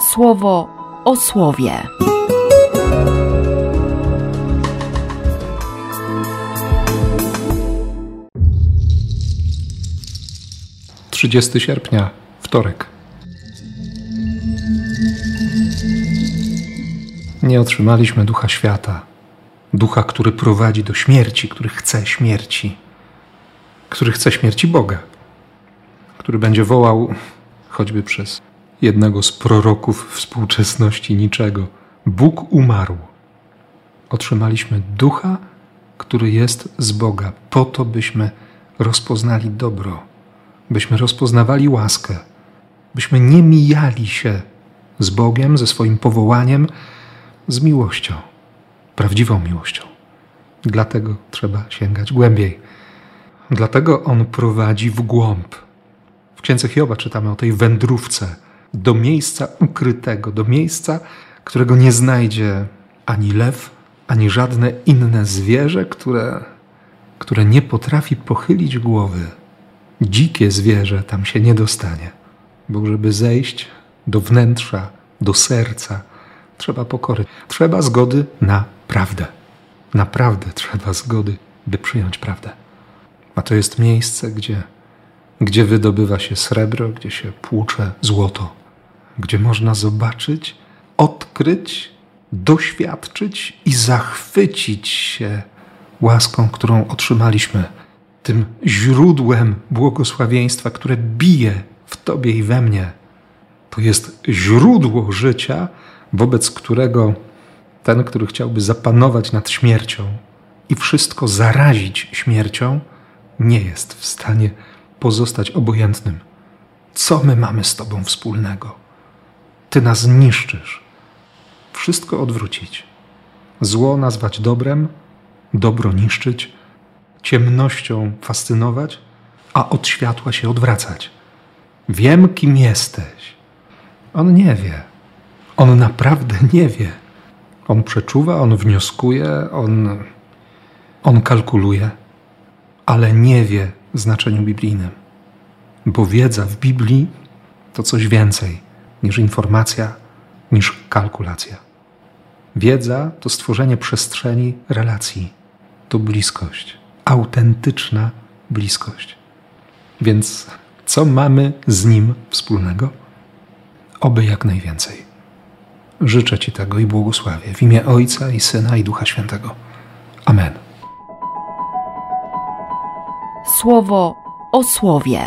słowo o słowie. 30 sierpnia, wtorek. Nie otrzymaliśmy ducha świata, ducha, który prowadzi do śmierci, który chce śmierci, który chce śmierci Boga, który będzie wołał choćby przez jednego z proroków współczesności niczego: Bóg umarł. Otrzymaliśmy ducha, który jest z Boga, po to byśmy rozpoznali dobro byśmy rozpoznawali łaskę, byśmy nie mijali się z Bogiem, ze swoim powołaniem, z miłością, prawdziwą miłością. Dlatego trzeba sięgać głębiej. Dlatego On prowadzi w głąb. W księdze Hioba czytamy o tej wędrówce do miejsca ukrytego, do miejsca, którego nie znajdzie ani lew, ani żadne inne zwierzę, które, które nie potrafi pochylić głowy dzikie zwierzę tam się nie dostanie, bo żeby zejść do wnętrza, do serca, trzeba pokory, trzeba zgody na prawdę. Naprawdę trzeba zgody, by przyjąć prawdę. A to jest miejsce, gdzie, gdzie wydobywa się srebro, gdzie się płucze złoto, gdzie można zobaczyć, odkryć, doświadczyć i zachwycić się łaską, którą otrzymaliśmy tym źródłem błogosławieństwa, które bije w Tobie i we mnie. To jest źródło życia, wobec którego ten, który chciałby zapanować nad śmiercią i wszystko zarazić śmiercią, nie jest w stanie pozostać obojętnym. Co my mamy z Tobą wspólnego? Ty nas niszczysz. Wszystko odwrócić. Zło nazwać dobrem, dobro niszczyć, ciemnością fascynować, a od światła się odwracać. Wiem, kim jesteś. On nie wie. On naprawdę nie wie. On przeczuwa, on wnioskuje, on, on kalkuluje, ale nie wie w znaczeniu biblijnym. Bo wiedza w Biblii to coś więcej niż informacja, niż kalkulacja. Wiedza to stworzenie przestrzeni relacji, to bliskość autentyczna bliskość. Więc co mamy z Nim wspólnego? Oby jak najwięcej. Życzę Ci tego i błogosławię w imię Ojca i Syna i Ducha Świętego. Amen. Słowo o słowie.